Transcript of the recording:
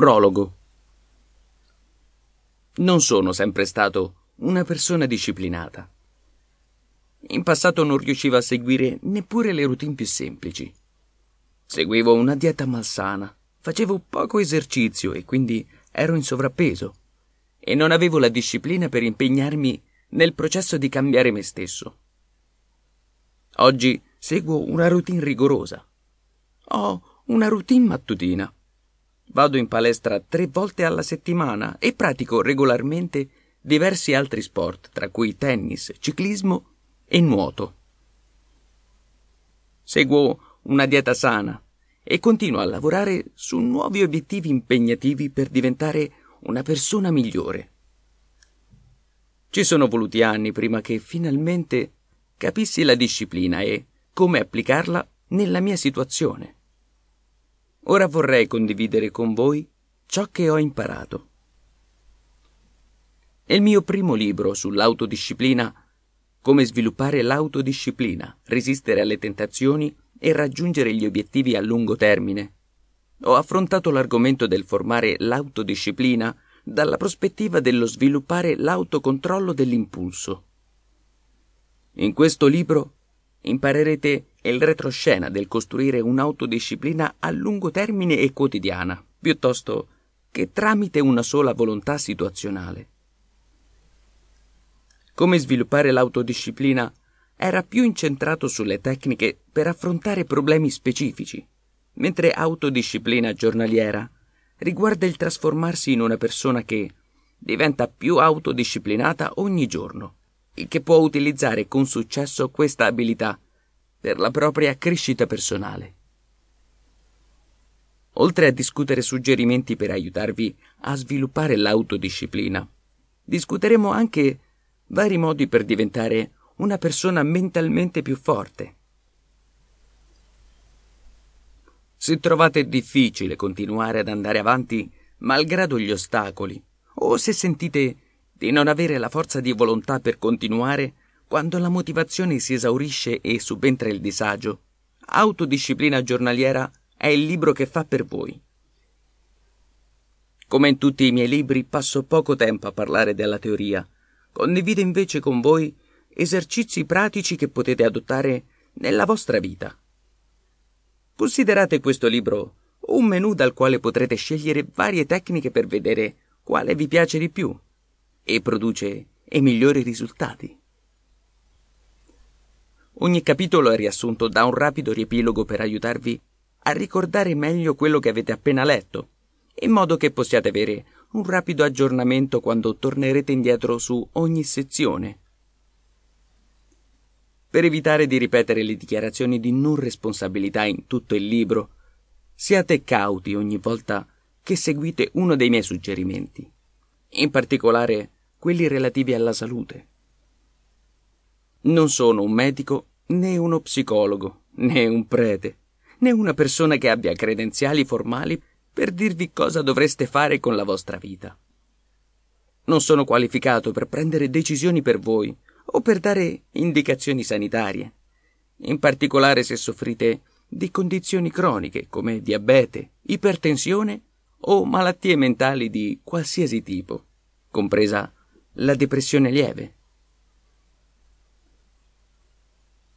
Prologo. Non sono sempre stato una persona disciplinata. In passato non riuscivo a seguire neppure le routine più semplici. Seguivo una dieta malsana, facevo poco esercizio e quindi ero in sovrappeso e non avevo la disciplina per impegnarmi nel processo di cambiare me stesso. Oggi seguo una routine rigorosa. Ho una routine mattutina. Vado in palestra tre volte alla settimana e pratico regolarmente diversi altri sport, tra cui tennis, ciclismo e nuoto. Seguo una dieta sana e continuo a lavorare su nuovi obiettivi impegnativi per diventare una persona migliore. Ci sono voluti anni prima che finalmente capissi la disciplina e come applicarla nella mia situazione. Ora vorrei condividere con voi ciò che ho imparato. Il mio primo libro sull'autodisciplina come sviluppare l'autodisciplina, resistere alle tentazioni e raggiungere gli obiettivi a lungo termine. Ho affrontato l'argomento del formare l'autodisciplina dalla prospettiva dello sviluppare l'autocontrollo dell'impulso. In questo libro imparerete il retroscena del costruire un'autodisciplina a lungo termine e quotidiana, piuttosto che tramite una sola volontà situazionale. Come sviluppare l'autodisciplina era più incentrato sulle tecniche per affrontare problemi specifici, mentre autodisciplina giornaliera riguarda il trasformarsi in una persona che diventa più autodisciplinata ogni giorno che può utilizzare con successo questa abilità per la propria crescita personale. Oltre a discutere suggerimenti per aiutarvi a sviluppare l'autodisciplina, discuteremo anche vari modi per diventare una persona mentalmente più forte. Se trovate difficile continuare ad andare avanti malgrado gli ostacoli, o se sentite di non avere la forza di volontà per continuare quando la motivazione si esaurisce e subentra il disagio, Autodisciplina giornaliera è il libro che fa per voi. Come in tutti i miei libri, passo poco tempo a parlare della teoria, Condivido invece con voi esercizi pratici che potete adottare nella vostra vita. Considerate questo libro un menù dal quale potrete scegliere varie tecniche per vedere quale vi piace di più e produce i migliori risultati. Ogni capitolo è riassunto da un rapido riepilogo per aiutarvi a ricordare meglio quello che avete appena letto, in modo che possiate avere un rapido aggiornamento quando tornerete indietro su ogni sezione. Per evitare di ripetere le dichiarazioni di non responsabilità in tutto il libro, siate cauti ogni volta che seguite uno dei miei suggerimenti, in particolare quelli relativi alla salute. Non sono un medico né uno psicologo, né un prete, né una persona che abbia credenziali formali per dirvi cosa dovreste fare con la vostra vita. Non sono qualificato per prendere decisioni per voi o per dare indicazioni sanitarie, in particolare se soffrite di condizioni croniche come diabete, ipertensione o malattie mentali di qualsiasi tipo, compresa la depressione lieve.